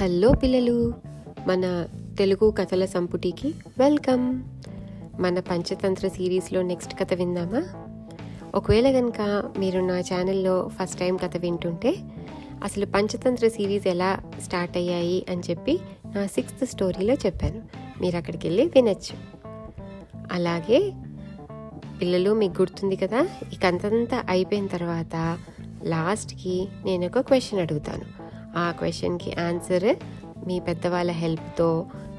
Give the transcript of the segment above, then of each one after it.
Hello పిల్లలు మన తెలుగు కథల సంపుటికి వెల్కమ్. మన పంచతంత్ర సిరీస్లో నెక్స్ట్ కథ విందామా? ఒకవేళ కనుక మీరు నా ఛానల్లో ఫస్ట్ టైం కథ వింటుంటే అసలు పంచతంత్ర సిరీస్ ఎలా స్టార్ట్ అయ్యాయి అని చెప్పి నా సిక్స్త్ స్టోరీలో చెప్పాను. మీరు అక్కడికి వెళ్ళి వినొచ్చు. అలాగే పిల్లలు మీకు గుర్తుంది కదా ఇకంతంతా అయిపోయిన తర్వాత లాస్ట్కి నేను ఒక క్వశ్చన్ అడుగుతాను. ఆ క్వశ్చన్కి ఆన్సర్ మీ పెద్దవాళ్ళ హెల్ప్తో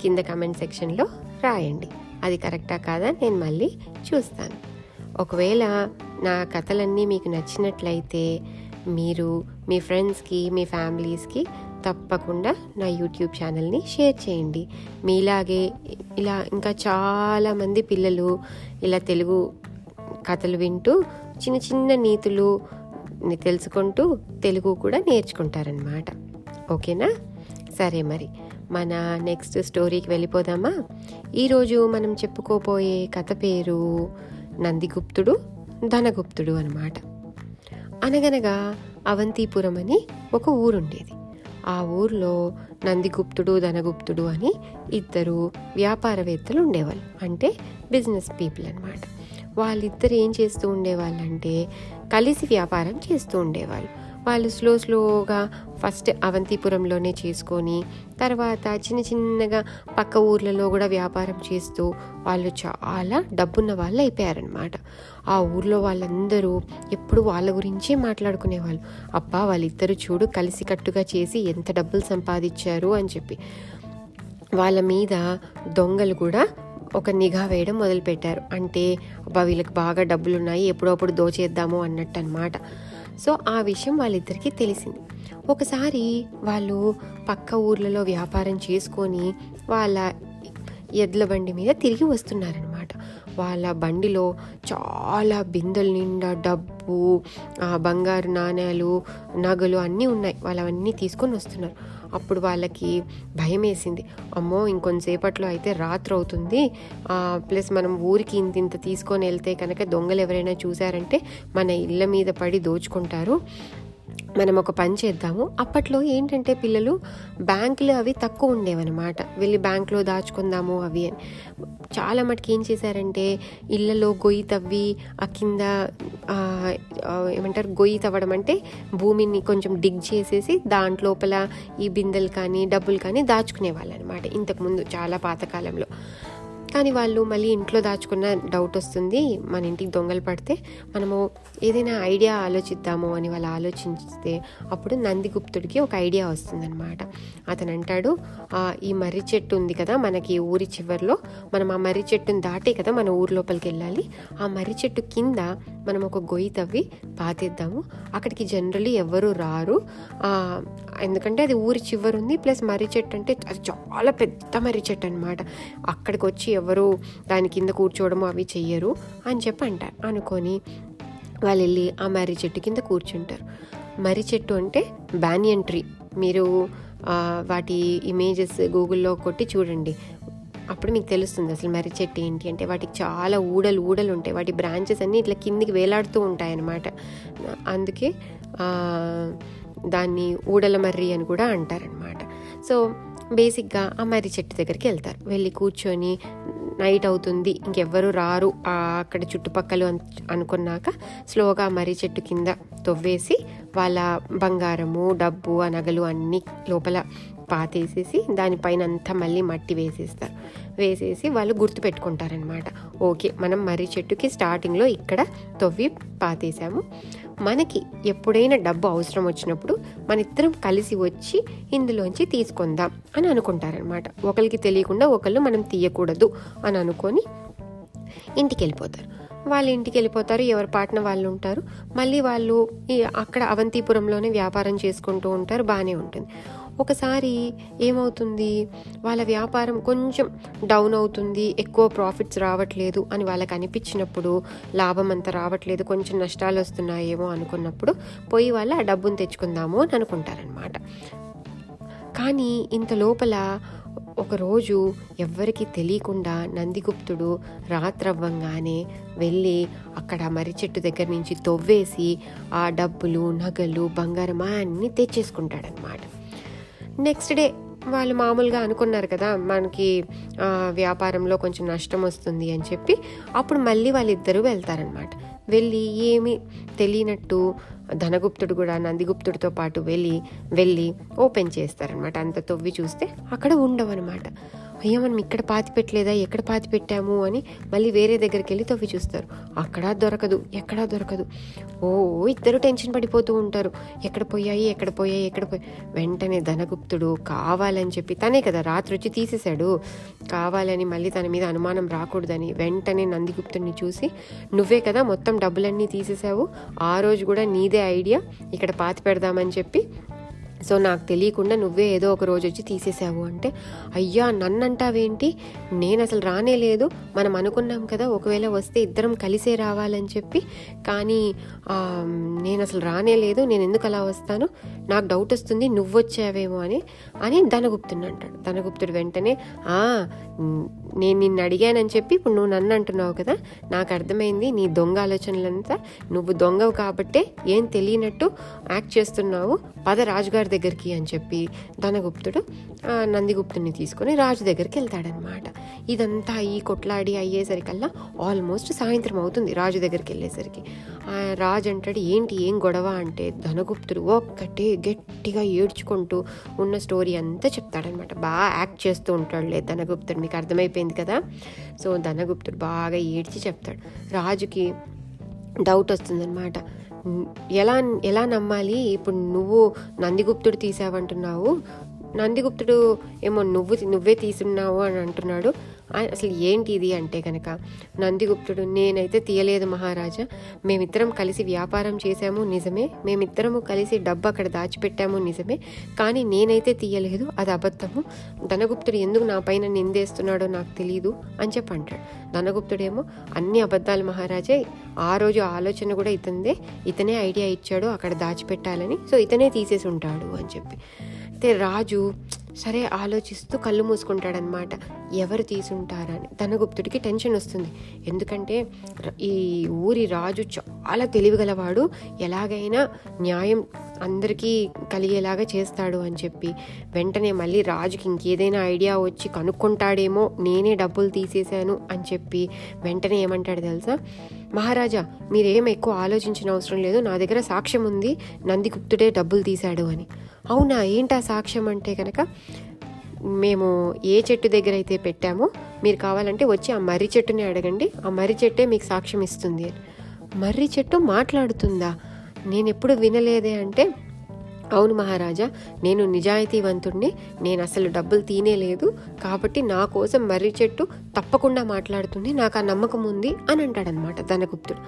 కింద కమెంట్ సెక్షన్లో రాయండి. అది కరెక్టా కాదా నేను మళ్ళీ చూస్తాను. ఒకవేళ నా కథలన్నీ మీకు నచ్చినట్లయితే మీరు మీ ఫ్రెండ్స్కి మీ ఫ్యామిలీస్కి తప్పకుండా నా యూట్యూబ్ ఛానల్ని షేర్ చేయండి. మీలాగే ఇలా ఇంకా చాలామంది పిల్లలు ఇలా తెలుగు కథలు వింటూ చిన్న చిన్న నీతులు తెలుసుకుంటూ తెలుగు కూడా నేర్చుకుంటారనమాట ఓకేనా? సరే మరి. మన నెక్స్ట్ స్టోరీకి వెళ్ళిపోదామా? ఈరోజు మనం చెప్పుకోబోయే కథ పేరు నందిగుప్తుడు ధనగుప్తుడు అనమాట అనగనగా అవంతిపురం అని ఒక ఊరుండేది. ఆ ఊర్లో నందిగుప్తుడు ధనగుప్తుడు అని ఇద్దరు వ్యాపారవేత్తలు ఉండేవాళ్ళు. అంటే బిజినెస్ పీపుల్ అనమాట వాళ్ళిద్దరు ఏం చేస్తూ ఉండేవాళ్ళంటే కలిసి వ్యాపారం చేస్తూ ఉండేవాళ్ళు. వాళ్ళు స్లో స్లోగా ఫస్ట్ అవంతిపురంలోనే చేసుకొని తర్వాత చిన్న చిన్నగా పక్క ఊర్లలో కూడా వ్యాపారం చేస్తూ వాళ్ళు చాలా డబ్బున్న వాళ్ళు అయిపోయారనమాట ఆ ఊర్లో వాళ్ళందరూ ఎప్పుడు వాళ్ళ గురించే మాట్లాడుకునేవాళ్ళు. అబ్బా వాళ్ళిద్దరు చూడు కలిసికట్టుగా చేసి ఎంత డబ్బులు సంపాదించారు అని చెప్పి. వాళ్ళ మీద దొంగలు కూడా ఒక నిఘా వేయడం మొదలుపెట్టారు. అంటే అబ్బా వీళ్ళకి బాగా డబ్బులు ఉన్నాయి ఎప్పుడప్పుడు దోచేద్దాము అన్నట్టు అనమాట సో ఆ విషయం వాళ్ళిద్దరికీ తెలిసింది. ఒకసారి వాళ్ళు పక్క ఊర్లలో వ్యాపారం చేసుకొని వాళ్ళ ఎడ్ల బండి మీద తిరిగి వస్తున్నారనమాట వాళ్ళ బండిలో చాలా బిందెల నిండా డబ్బు బంగారు నాణ్యాలు నగలు అన్నీ ఉన్నాయి. వాళ్ళు అవన్నీ తీసుకొని వస్తున్నారు. అప్పుడు వాళ్ళకి భయం వేసింది అమ్మో ఇంకొంతసేపట్లో అయితే రాత్రి అవుతుంది ప్లస్ మనం ఊరికి ఇంత ఇంత తీసుకొని వెళ్తే కనుక దొంగలు ఎవరైనా చూసారంటే మన ఇళ్ళ మీద పడి దోచుకుంటారు. మనం ఒక పని చేద్దాము. అప్పట్లో ఏంటంటే పిల్లలు బ్యాంకులు అవి తక్కువ ఉండేవన్నమాట. వెళ్ళి బ్యాంకులో దాచుకుందాము అవి అని. చాలా మటుకు ఏం చేశారంటే ఇళ్ళలో గొయ్యి తవ్వి ఆ కింద ఏమంటారు గొయ్యి తవ్వడం అంటే భూమిని కొంచెం డిగ్ చేసేసి దాంట్లోపల ఈ బిందెలు కానీ డబ్బులు కానీ దాచుకునే వాళ్ళు అనమాట ఇంతకుముందు చాలా పాతకాలంలో. కానీ వాళ్ళు మళ్ళీ ఇంట్లో దాచుకున్న డౌట్ వస్తుంది మన ఇంటికి దొంగలు పడితే మనము ఏదైనా ఐడియా ఆలోచిద్దాము అని వాళ్ళు ఆలోచిస్తే అప్పుడు నందిగుప్తుడికి ఒక ఐడియా వస్తుందన్నమాట. అతను అంటాడు ఈ మర్రి చెట్టు ఉంది కదా మనకి ఊరి చివరిలో మనం ఆ మర్రి చెట్టుని దాటే కదా మన ఊరి లోపలికి వెళ్ళాలి. ఆ మర్రి చెట్టు కింద మనం ఒక గొయ్యి తవ్వి పాతేద్దాము. అక్కడికి జనరలీ ఎవరు రారు. ఎందుకంటే అది ఊరి చివరి ఉంది ప్లస్ మర్రి చెట్టు అంటే అది చాలా పెద్ద మర్రి చెట్టు అనమాట అక్కడికి వచ్చి ఎవరు దాని కింద కూర్చోవడము అవి చెయ్యరు అని చెప్పి అంటారు. అనుకొని వాళ్ళు వెళ్ళి ఆ మర్రి చెట్టు కింద కూర్చుంటారు. మర్రి చెట్టు అంటే బ్యానియన్ ట్రీ మీరు వాటి ఇమేజెస్ గూగుల్లో కొట్టి చూడండి. అప్పుడు మీకు తెలుస్తుంది అసలు మర్రి చెట్టు ఏంటి అంటే వాటికి చాలా ఊడలు ఊడలు ఉంటాయి. వాటి బ్రాంచెస్ అన్నీ ఇట్లా కిందికి వేలాడుతూ ఉంటాయి అన్నమాట అందుకే దాన్ని ఊడల మర్రి అని కూడా అంటారనమాట సో బేసిక్గా ఆ మర్రి చెట్టు దగ్గరికి వెళ్తారు. వెళ్ళి కూర్చొని నైట్ అవుతుంది ఇంకెవ్వరు రారు. అక్కడ చుట్టుపక్కల అనుకున్నాక స్లోగా మర్రి చెట్టు కింద తవ్వేసి వాళ్ళ బంగారము డబ్బు ఆ నగలు అన్నీ లోపల పాతేసేసి దానిపైన అంతా మళ్ళీ మట్టి వేసేస్తారు. వేసేసి వాళ్ళు గుర్తు పెట్టుకుంటారనమాట ఓకే మనం మర్రి చెట్టుకి స్టార్టింగ్లో ఇక్కడ తవ్వి పాతేసాము. మనకి ఎప్పుడైనా డబ్బు అవసరం వచ్చినప్పుడు మన ఇద్దరం కలిసి వచ్చి ఇందులోంచి తీసుకుందాం అని అనుకుంటారనమాట ఒకరికి తెలియకుండా ఒకళ్ళు మనం తీయకూడదు అని అనుకొని ఇంటికి వెళ్ళిపోతారు. వాళ్ళ ఇంటికి వెళ్ళిపోతారు ఎవరి పాటన వాళ్ళు ఉంటారు. మళ్ళీ వాళ్ళు అక్కడ అవంతిపురంలోనే వ్యాపారం చేసుకుంటూ ఉంటారు బాగానే ఉంటుంది. ఒకసారి ఏమవుతుంది? వాళ్ళ వ్యాపారం కొంచెం డౌన్ అవుతుంది ఎక్కువ ప్రాఫిట్స్ రావట్లేదు అని వాళ్ళకి అనిపించినప్పుడు లాభం అంత రావట్లేదు కొంచెం నష్టాలు వస్తున్నాయేమో అనుకున్నప్పుడు పోయి వాళ్ళు ఆ డబ్బును తెచ్చుకుందాము అని అనుకుంటారనమాట కానీ ఇంత లోపల ఒకరోజు ఎవ్వరికి తెలియకుండా నందిగుప్తుడు రాత్రవ్వంగానే వెళ్ళి అక్కడ మర్రి చెట్టు దగ్గర నుంచి తొవ్వేసి ఆ డబ్బులు నగలు బంగారం అన్నీ తెచ్చేసుకుంటాడనమాట నెక్స్ట్ డే వాళ్ళు మామూలుగా అనుకున్నారు కదా మనకి వ్యాపారంలో కొంచెం నష్టం వస్తుంది అని చెప్పి అప్పుడు మళ్ళీ వాళ్ళిద్దరూ వెళ్తారనమాట వెళ్ళి ఏమి తెలియనట్టు ధనగుప్తుడు కూడా నందిగుప్తుడితో పాటు వెళ్ళి వెళ్ళి ఓపెన్ చేస్తారనమాట అంత తవ్వి చూస్తే అక్కడ ఉండవనమాట అయ్యో మనం ఇక్కడ పాతి పెట్టలేదా? ఎక్కడ పాతి పెట్టాము? అని మళ్ళీ వేరే దగ్గరికి వెళ్ళి తవ్వి చూస్తారు. అక్కడ దొరకదు ఎక్కడా దొరకదు. ఓ ఇద్దరు టెన్షన్ పడిపోతూ ఉంటారు. ఎక్కడ పోయాయి ఎక్కడ పోయాయి ఎక్కడ పోయి వెంటనే ధనగుప్తుడు కావాలని చెప్పి తనే కదా రాత్రి వచ్చి తీసేశాడు. కావాలని మళ్ళీ తన మీద అనుమానం రాకూడదని వెంటనే నందిగుప్తుడిని చూసి నువ్వే కదా మొత్తం డబ్బులన్నీ తీసేసావు ఆ రోజు కూడా నీదే ఐడియా. ఇక్కడ పాతి పెడదామని చెప్పి సో నాకు తెలియకుండా నువ్వే ఏదో ఒక రోజు వచ్చి తీసేసావు అంటే అయ్యా నన్నంటావేంటి? నేను అసలు రానే లేదు. మనం అనుకున్నాం కదా ఒకవేళ వస్తే ఇద్దరం కలిసే రావాలని చెప్పి. కానీ నేను అసలు రానే లేదు. నేను ఎందుకు అలా వస్తాను? నాకు డౌట్ వస్తుంది. నువ్వు వచ్చావేమో అని అని ధనగుప్తుని అంటాడు. ధనగుప్తుడు వెంటనే నేను నిన్ను అడిగానని చెప్పి ఇప్పుడు నువ్వు నన్ను అంటున్నావు కదా నాకు అర్థమైంది నీ దొంగ ఆలోచనలంతా. నువ్వు దొంగవు కాబట్టే ఏం తెలియనట్టు యాక్ట్ చేస్తున్నావు. పద రాజుగారి దగ్గరికి అని చెప్పి ధనగుప్తుడు నందిగుప్తుని తీసుకొని రాజు దగ్గరికి వెళ్తాడనమాట ఇదంతా ఈ కొట్లాడి అయ్యేసరికల్లా ఆల్మోస్ట్ సాయంత్రం అవుతుంది రాజు దగ్గరికి వెళ్ళేసరికి. రాజు అంటాడు ఏంటి ఏం గొడవ? అంటే ధనగుప్తుడు ఒక్కటే గట్టిగా ఏడ్చుకుంటూ ఉన్న స్టోరీ అంతా చెప్తాడనమాట బాగా యాక్ట్ చేస్తూ ఉంటాడులే ధనగుప్తుడు మీకు అర్థమైపోయింది కదా? సో ధనగుప్తుడు బాగా ఏడ్చి చెప్తాడు. రాజుకి డౌట్ వస్తుందన్నమాట. ఎలా ఎలా నమ్మాలి? ఇప్పుడు నువ్వు నందిగుప్తుడు తీసావంటున్నావు. నందిగుప్తుడు ఏమో నువ్వు నువ్వే తీసున్నావు అని అంటున్నాడు. అసలు ఏంటి ఇది అంటే కనుక నందిగుప్తుడు నేనైతే తీయలేదు మహారాజా. మేమిద్దరం కలిసి వ్యాపారం చేశాము నిజమే. మేమిద్దరము కలిసి డబ్బు అక్కడ దాచిపెట్టాము నిజమే. కానీ నేనైతే తీయలేదు అది అబద్ధము. ధనగుప్తుడు ఎందుకు నా పైన నిందేస్తున్నాడో నాకు తెలియదు అని చెప్పి అంటాడు. ధనగుప్తుడేమో అన్ని అబద్ధాలు మహారాజే. ఆ రోజు ఆలోచన కూడా ఇతందే ఇతనే ఐడియా ఇచ్చాడు అక్కడ దాచిపెట్టాలని. సో ఇతనే తీసేసి ఉంటాడు అని చెప్పి. అయితే రాజు సరే ఆలోచిస్తూ కళ్ళు మూసుకుంటాడనమాట ఎవరు తీసుంటారని. ధనగుప్తుడికి టెన్షన్ వస్తుంది. ఎందుకంటే ఈ ఊరి రాజు చాలా తెలివిగలవాడు. ఎలాగైనా న్యాయం అందరికీ కలిగేలాగా చేస్తాడు అని చెప్పి వెంటనే మళ్ళీ రాజుకి ఇంకేదైనా ఐడియా వచ్చి కనుక్కుంటాడేమో నేనే డబ్బులు తీసేశాను అని చెప్పి వెంటనే ఏమంటాడు తెలుసా? మహారాజా మీరేం ఎక్కువ ఆలోచించిన అవసరం లేదు. నా దగ్గర సాక్ష్యం ఉంది. నందిగుప్తుడే డబ్బులు తీశాడు అని. అవునా? ఏంటా సాక్ష్యం అంటే కనుక మేము ఏ చెట్టు దగ్గర అయితే పెట్టామో మీరు కావాలంటే వచ్చి ఆ మర్రి చెట్టుని అడగండి. ఆ మర్రి చెట్టే మీకు సాక్ష్యం ఇస్తుంది మర్రి చెట్టు మాట్లాడుతుందా? నేను ఎప్పుడు వినలేదే అంటే అవును మహారాజా నేను నిజాయితీవంతుణ్ణి నేను అసలు డబ్బులు తీనేలేదు. కాబట్టి నా కోసం మర్రి చెట్టు తప్పకుండా మాట్లాడుతుంది నాకు ఆ నమ్మకం ఉంది అని అంటాడనమాట ధనగుప్తుడు.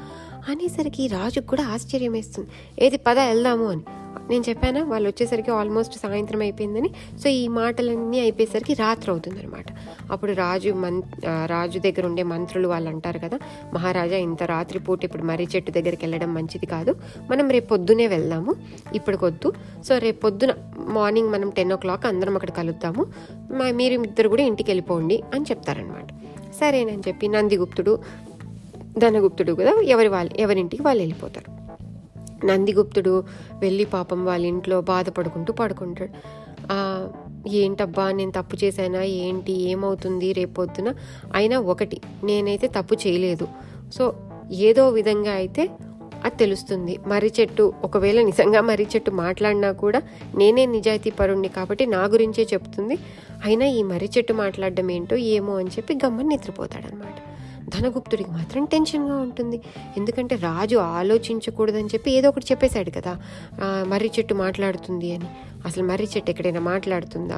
అనేసరికి రాజుకు కూడా ఆశ్చర్యం వేస్తుంది. ఏది పద వెళ్దాము అని. నేను చెప్పానా వాళ్ళు వచ్చేసరికి ఆల్మోస్ట్ సాయంత్రం అయిపోయిందని. సో ఈ మాటలన్నీ అయిపోయేసరికి రాత్రి అవుతుందనమాట అప్పుడు రాజు మన్ రాజు దగ్గర ఉండే మంత్రులు వాళ్ళు అంటారు కదా మహారాజా ఇంత రాత్రి పూట ఇప్పుడు మర్రి చెట్టు దగ్గరికి వెళ్ళడం మంచిది కాదు. మనం రేపు పొద్దునే వెళ్దాము. ఇప్పటికొద్దు సో రేపు పొద్దున మార్నింగ్ మనం టెన్ ఓ క్లాక్ అందరం అక్కడ కలుద్దాము. మీరు ఇద్దరు కూడా ఇంటికి వెళ్ళిపోండి అని చెప్తారనమాట సరేనని చెప్పి నందిగుప్తుడు ధనగుప్తుడు కదా ఎవరి వాళ్ళు ఎవరింటికి వాళ్ళు వెళ్ళిపోతారు. నందిగుప్తుడు వెళ్ళి పాపం వాళ్ళ ఇంట్లో బాధపడుకుంటూ పడుకుంటాడు. ఏంటబ్బా నేను తప్పు చేశానా? ఏంటి? ఏమవుతుంది? రేపొద్దున అయినా ఒకటి నేనైతే తప్పు చేయలేదు. సో ఏదో విధంగా అయితే అది తెలుస్తుంది. మర్రి చెట్టు ఒకవేళ నిజంగా మర్రి చెట్టు మాట్లాడినా కూడా నేనే నిజాయితీ పరుణ్ణి కాబట్టి నా గురించే చెప్తుంది. అయినా ఈ మర్రి చెట్టు మాట్లాడడం ఏంటో ఏమో అని చెప్పి గమ్మని నిద్రపోతాడనమాట ధనగుప్తుడికి మాత్రం టెన్షన్గా ఉంటుంది. ఎందుకంటే రాజు ఆలోచించకూడదని చెప్పి ఏదో ఒకటి చెప్పేశాడు కదా మర్రి చెట్టు మాట్లాడుతుంది అని. అసలు మర్రి చెట్టు ఎక్కడైనా మాట్లాడుతుందా?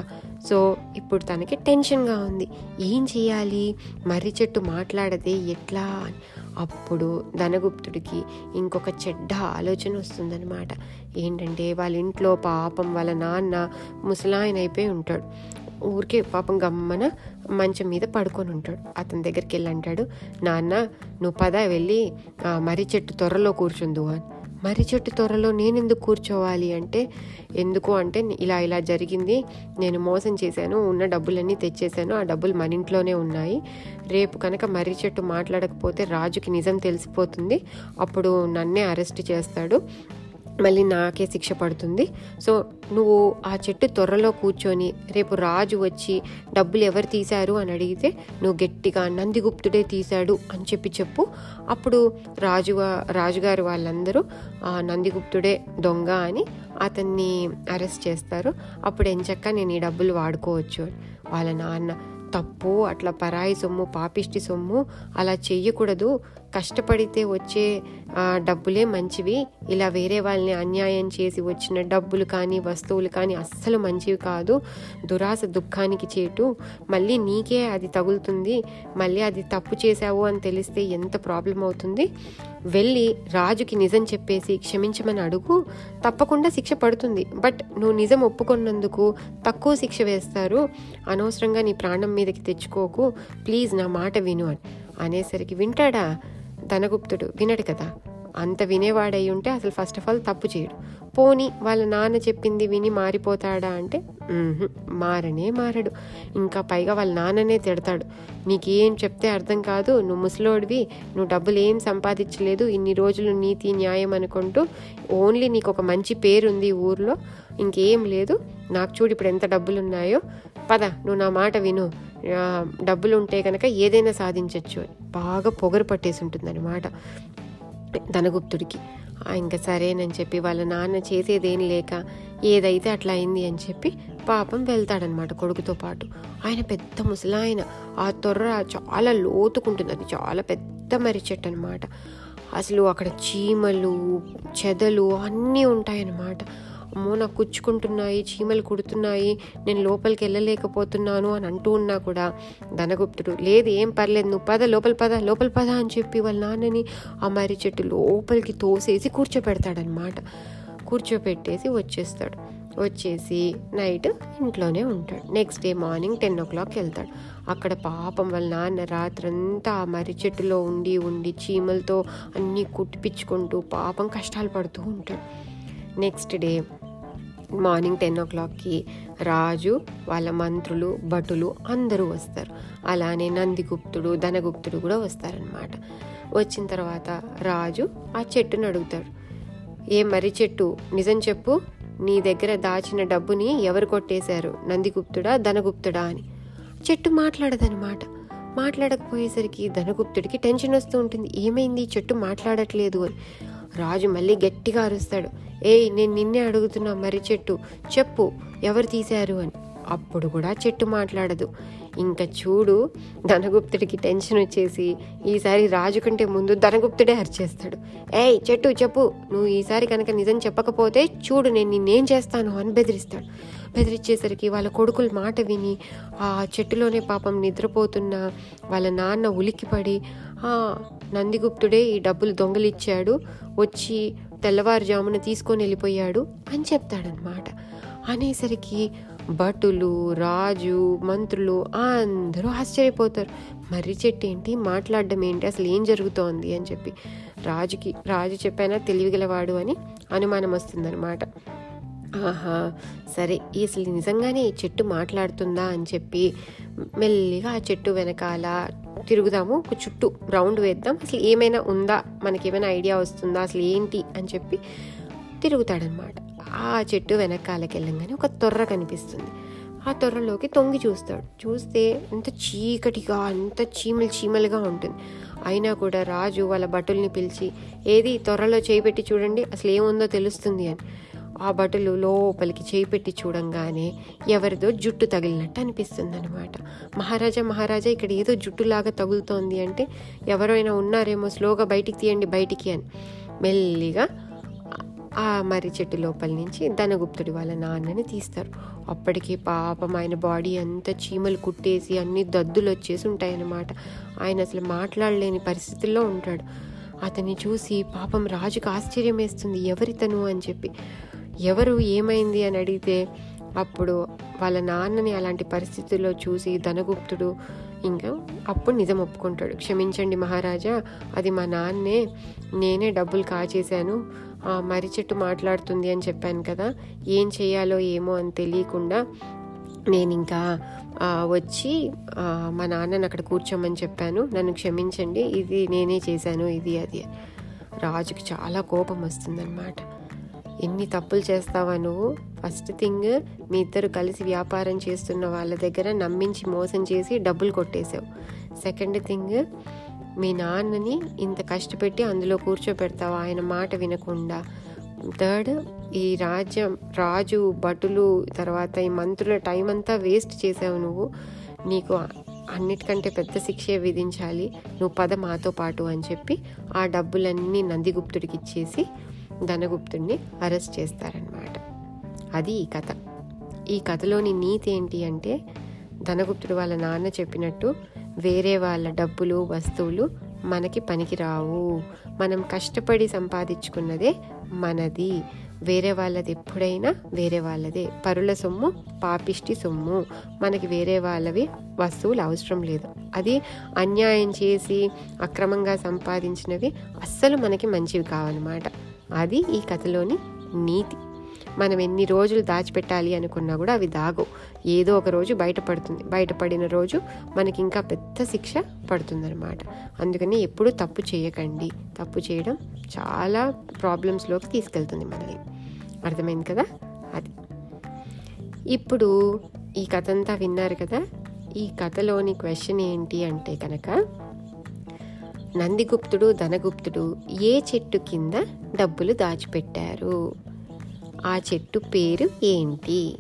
సో ఇప్పుడు తనకి టెన్షన్గా ఉంది. ఏం చేయాలి? మర్రి చెట్టు మాట్లాడదే ఎట్లా అని. అప్పుడు ధనగుప్తుడికి ఇంకొక చెడ్డ ఆలోచన వస్తుందన్నమాట. ఏంటంటే వాళ్ళ ఇంట్లో పాపం వాళ్ళ నాన్న ముసలాయన అయిపోయి ఉంటాడు. ఊరికే పాపం గమ్మన మంచం మీద పడుకొని ఉంటాడు. అతని దగ్గరికి వెళ్ళి అంటాడు నాన్న నువ్వు పద వెళ్ళి మర్రి చెట్టు త్వరలో కూర్చుందు అని. మర్రి చెట్టు త్వరలో నేను ఎందుకు కూర్చోవాలి అంటే ఎందుకు అంటే ఇలా ఇలా జరిగింది నేను మోసం చేశాను ఉన్న డబ్బులన్నీ తెచ్చేశాను ఆ డబ్బులు మన ఇంట్లోనే ఉన్నాయి. రేపు కనుక మర్రి చెట్టు మాట్లాడకపోతే రాజుకి నిజం తెలిసిపోతుంది. అప్పుడు నన్నే అరెస్ట్ చేస్తాడు. మళ్ళీ నాకే శిక్ష పడుతుంది. సో నువ్వు ఆ చెట్టు త్వరలో కూర్చొని రేపు రాజు వచ్చి డబ్బులు ఎవరు తీశారు అని అడిగితే నువ్వు గట్టిగా నందిగుప్తుడే తీశాడు అని చెప్పి చెప్పు. అప్పుడు రాజు రాజుగారు వాళ్ళందరూ ఆ నందిగుప్తుడే దొంగ అని అతన్ని అరెస్ట్ చేస్తారు. అప్పుడు ఎంచక్క నేను ఈ డబ్బులు వాడుకోవచ్చు వాళ్ళ నాన్న తప్పు అట్లా పరాయి సొమ్ము పాపిష్టి సొమ్ము అలా చెయ్యకూడదు. కష్టపడితే వచ్చే డబ్బులే మంచివి. ఇలా వేరే వాళ్ళని అన్యాయం చేసి వచ్చిన డబ్బులు కానీ వస్తువులు కానీ అస్సలు మంచివి కాదు. దురాశ దుఃఖానికి చేటు. మళ్ళీ నీకే అది తగులుతుంది. మళ్ళీ అది తప్పు చేశావు అని తెలిస్తే ఎంత ప్రాబ్లం అవుతుంది? వెళ్ళి రాజుకి నిజం చెప్పేసి క్షమించమని అడుగు. తప్పకుండా శిక్ష పడుతుంది. బట్ నువ్వు నిజం ఒప్పుకున్నందుకు తక్కువ శిక్ష వేస్తారు. అనవసరంగా నీ ప్రాణం మీదకి తెచ్చుకోకు. ప్లీజ్ నా మాట విను అని అనేసరికి వింటాడా? ధనగుప్తుడు వినడు కదా. అంత వినేవాడై ఉంటే అసలు ఫస్ట్ ఆఫ్ ఆల్ తప్పు చేయడు. పోని వాళ్ళ నాన్న చెప్పింది విని మారిపోతాడా అంటే మారనే మారడు. ఇంకా పైగా వాళ్ళ నాన్ననే తిడతాడు. నీకేం చెప్తే అర్థం కాదు. నువ్వు ముసలోడివి. నువ్వు డబ్బులు ఏం సంపాదించలేదు. ఇన్ని రోజులు నీతి న్యాయం అనుకుంటూ ఓన్లీ నీకు ఒక మంచి పేరుంది ఊర్లో. ఇంకేం లేదు. నాకు చూడు ఇప్పుడు ఎంత డబ్బులు ఉన్నాయో పద నువ్వు నా మాట విను. డబ్బులు ఉంటే కనుక ఏదైనా సాధించవచ్చు అని. బాగా పొగరు పట్టేసి ఉంటుందన్నమాట ధనగుప్తుడికి. ఇంకా సరేనని చెప్పి వాళ్ళ నాన్న చేసేదేం లేక ఏదైతే అట్లా అయింది అని చెప్పి పాపం వెళ్తాడనమాట కొడుకుతో పాటు. ఆయన పెద్ద ముసలాయన ఆ తొర్ర చాలా లోతుకుంటుంది. అది చాలా పెద్ద మర్రి చెట్టు అనమాట అసలు అక్కడ చీమలు చెదలు అన్నీ ఉంటాయన్నమాట. అమ్మో నాకు కుచ్చుకుంటున్నాయి చీమలు కుడుతున్నాయి నేను లోపలికి వెళ్ళలేకపోతున్నాను అని అంటూ ఉన్నా కూడా ధనగుప్తుడు లేదు ఏం పర్లేదు నువ్వు పద లోపల పద లోపల పద అని చెప్పి వాళ్ళ నాన్నని ఆ మర్రి చెట్టు లోపలికి తోసేసి కూర్చోపెడతాడనమాట కూర్చోపెట్టేసి వచ్చేస్తాడు. వచ్చేసి నైట్ ఇంట్లోనే ఉంటాడు. నెక్స్ట్ డే మార్నింగ్ టెన్ ఓ క్లాక్కి వెళ్తాడు. అక్కడ పాపం వాళ్ళ నాన్న రాత్రంతా ఆ మర్రి చెట్టులో ఉండి ఉండి చీమలతో అన్నీ కుట్టిపించుకుంటూ పాపం కష్టాలు పడుతూ ఉంటాడు. నెక్స్ట్ డే మార్నింగ్ టెన్ ఓ క్లాక్కి రాజు వాళ్ళ మంత్రులు భటులు అందరూ వస్తారు. అలానే నందిగుప్తుడు ధనగుప్తుడు కూడా వస్తారనమాట వచ్చిన తర్వాత రాజు ఆ చెట్టును అడుగుతాడు. ఏ మర్రి చెట్టు? నిజం చెప్పు. నీ దగ్గర దాచిన డబ్బుని ఎవరు కొట్టేశారు? నందిగుప్తుడా ధనగుప్తుడా అని. చెట్టు మాట్లాడదనమాట మాట్లాడకపోయేసరికి ధనగుప్తుడికి టెన్షన్ వస్తూ ఉంటుంది. ఏమైంది? చెట్టు మాట్లాడట్లేదు అని. రాజు మళ్ళీ గట్టిగా అరుస్తాడు. ఏయ్ నేను నిన్నే అడుగుతున్నా మరి చెట్టు చెప్పు ఎవరు తీశారు అని. అప్పుడు కూడా చెట్టు మాట్లాడదు. ఇంకా చూడు ధనగుప్తుడికి టెన్షన్ వచ్చేసి ఈసారి రాజు కంటే ముందు ధనగుప్తుడే అరిచేస్తాడు. ఏయ్ చెట్టు చెప్పు. నువ్వు ఈసారి కనుక నిజం చెప్పకపోతే చూడు నేను నిన్నేం చేస్తాను అని బెదిరిస్తాడు. బెదిరించేసరికి వాళ్ళ కొడుకుల మాట విని ఆ చెట్టులోనే పాపం నిద్రపోతున్న వాళ్ళ నాన్న ఉలిక్కిపడి నందిగుప్తుడే ఈ డబ్బులు దొంగలిచ్చాడు. వచ్చి తెల్లవారుజామున తీసుకొని వెళ్ళిపోయాడు అని చెప్తాడనమాట అనేసరికి భటులు రాజు మంత్రులు అందరూ ఆశ్చర్యపోతారు. మర్రి చెట్టు ఏంటి మాట్లాడడం ఏంటి? అసలు ఏం జరుగుతోంది? అని చెప్పి రాజుకి రాజు చెప్పానా? తెలివిగలవాడు అని అనుమానం వస్తుందన్నమాట ఆహా సరే అసలు నిజంగానే ఈ చెట్టు మాట్లాడుతుందా అని చెప్పి మెల్లిగా ఆ చెట్టు వెనకాల తిరుగుదాము. ఒక చుట్టూ రౌండ్ వేద్దాం. అసలు ఏమైనా ఉందా? మనకి ఏమైనా ఐడియా వస్తుందా? అసలు ఏంటి? అని చెప్పి తిరుగుతాడనమాట ఆ చెట్టు వెనకాలకి వెళ్ళంగానే ఒక తొర్ర కనిపిస్తుంది. ఆ తొర్రలోకి తొంగి చూస్తాడు. చూస్తే ఎంత చీకటిగా అంత చీమలు చీమలుగా ఉంటుంది. అయినా కూడా రాజు వాళ్ళ భటుల్ని పిలిచి ఏది త్వరలో చేయి పెట్టి చూడండి అసలు ఏముందో తెలుస్తుంది అని. ఆ బటులు లోపలికి చేయి పెట్టి చూడంగానే ఎవరిదో జుట్టు తగిలినట్టు అనిపిస్తుంది అనమాట మహారాజా మహారాజా ఇక్కడ ఏదో జుట్టులాగా తగులుతోంది అంటే ఎవరైనా ఉన్నారేమో స్లోగా బయటికి తీయండి బయటికి అని. మెల్లిగా ఆ మర్రి చెట్టు లోపల నుంచి ధనగుప్తుడి వాళ్ళ నాన్నని తీస్తారు. అప్పటికి పాపం ఆయన బాడీ అంతా చీమలు కుట్టేసి అన్ని దద్దులు వచ్చేసి ఉంటాయన్నమాట. ఆయన అసలు మాట్లాడలేని పరిస్థితుల్లో ఉంటాడు. అతన్ని చూసి పాపం రాజుకు ఆశ్చర్యం వేస్తుంది ఎవరితను అని చెప్పి. ఎవరు ఏమైంది అని అడిగితే అప్పుడు వాళ్ళ నాన్నని అలాంటి పరిస్థితుల్లో చూసి ధనగుప్తుడు ఇంకా అప్పుడు నిజం ఒప్పుకుంటాడు. క్షమించండి మహారాజా అది మా నాన్నే నేనే డబ్బులు కాచేశాను ఆ మర్రి చెట్టు మాట్లాడుతుంది అని చెప్పాను కదా ఏం చేయాలో ఏమో అని తెలియకుండా నేను ఇంకా వచ్చి మా నాన్నని అక్కడ కూర్చోమని చెప్పాను. నన్ను క్షమించండి ఇది నేనే చేశాను ఇది అది రాజుకి చాలా కోపం వస్తుందన్నమాట. ఎన్ని తప్పులు చేస్తావా నువ్వు? ఫస్ట్ థింగ్ మీ ఇద్దరు కలిసి వ్యాపారం చేస్తున్న వాళ్ళ దగ్గర నమ్మించి మోసం చేసి డబ్బులు కొట్టేశావు. సెకండ్ థింగ్ మీ నాన్నని ఇంత కష్టపెట్టి అందులో కూర్చోబెడతావు ఆయన మాట వినకుండా. థర్డ్ ఈ రాజ్యం రాజు భటులు తర్వాత ఈ మంత్రుల టైం అంతా వేస్ట్ చేసావు నువ్వు. నీకు అన్నిటికంటే పెద్ద శిక్షే విధించాలి. నువ్వు పద మాతో పాటు అని చెప్పి ఆ డబ్బులన్నీ నందిగుప్తుడికి ఇచ్చేసి ధనగుప్తుడిని అరెస్ట్ చేస్తారనమాట అది ఈ కథ. ఈ కథలోని నీతి ఏంటి అంటే ధనగుప్తుడు వాళ్ళ నాన్న చెప్పినట్టు వేరే వాళ్ళ డబ్బులు వస్తువులు మనకి పనికిరావు. మనం కష్టపడి సంపాదించుకున్నదే మనది. వేరే వాళ్ళది ఎప్పుడైనా వేరే వాళ్ళదే. పరుల సొమ్ము పాపిష్టి సొమ్ము. మనకి వేరే వాళ్ళవి వస్తువులు అవసరం లేదు. అది అన్యాయం చేసి అక్రమంగా సంపాదించినవి అస్సలు మనకి మంచివి కావన్నమాట. అది ఈ కథలోని నీతి. మనం ఎన్ని రోజులు దాచిపెట్టాలి అనుకున్నా కూడా అవి దాగో ఏదో ఒక రోజు బయటపడుతుంది. బయటపడిన రోజు మనకి ఇంకా పెద్ద శిక్ష పడుతుందన్నమాట. అందుకని ఎప్పుడూ తప్పు చేయకండి. తప్పు చేయడం చాలా ప్రాబ్లమ్స్లోకి తీసుకెళ్తుంది మనల్ని. అర్థమైంది కదా? అది. ఇప్పుడు ఈ కథ అంతా విన్నారు కదా? ఈ కథలోని క్వశ్చన్ ఏంటి అంటే కనుక నందిగుప్తుడు ధనగుప్తుడు ఏ చెట్టు కింద డబ్బులు దాచిపెట్టారు? ఆ చెట్టు పేరు ఏంటి?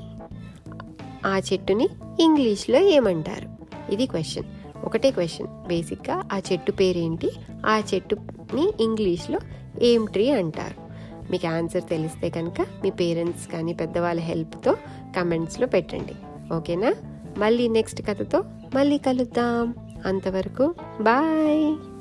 ఆ చెట్టుని ఇంగ్లీష్లో ఏమంటారు? ఇది క్వశ్చన్. ఒకటే క్వశ్చన్. బేసిక్గా ఆ చెట్టు పేరేంటి? ఆ చెట్టుని ఇంగ్లీష్లో ఏం ట్రీ అంటారు? మీకు ఆన్సర్ తెలిస్తే కనుక మీ పేరెంట్స్ కానీ పెద్దవాళ్ళ హెల్ప్తో కమెంట్స్లో పెట్టండి. ఓకేనా? మళ్ళీ నెక్స్ట్ కథతో మళ్ళీ కలుద్దాం. అంతవరకు బాయ్!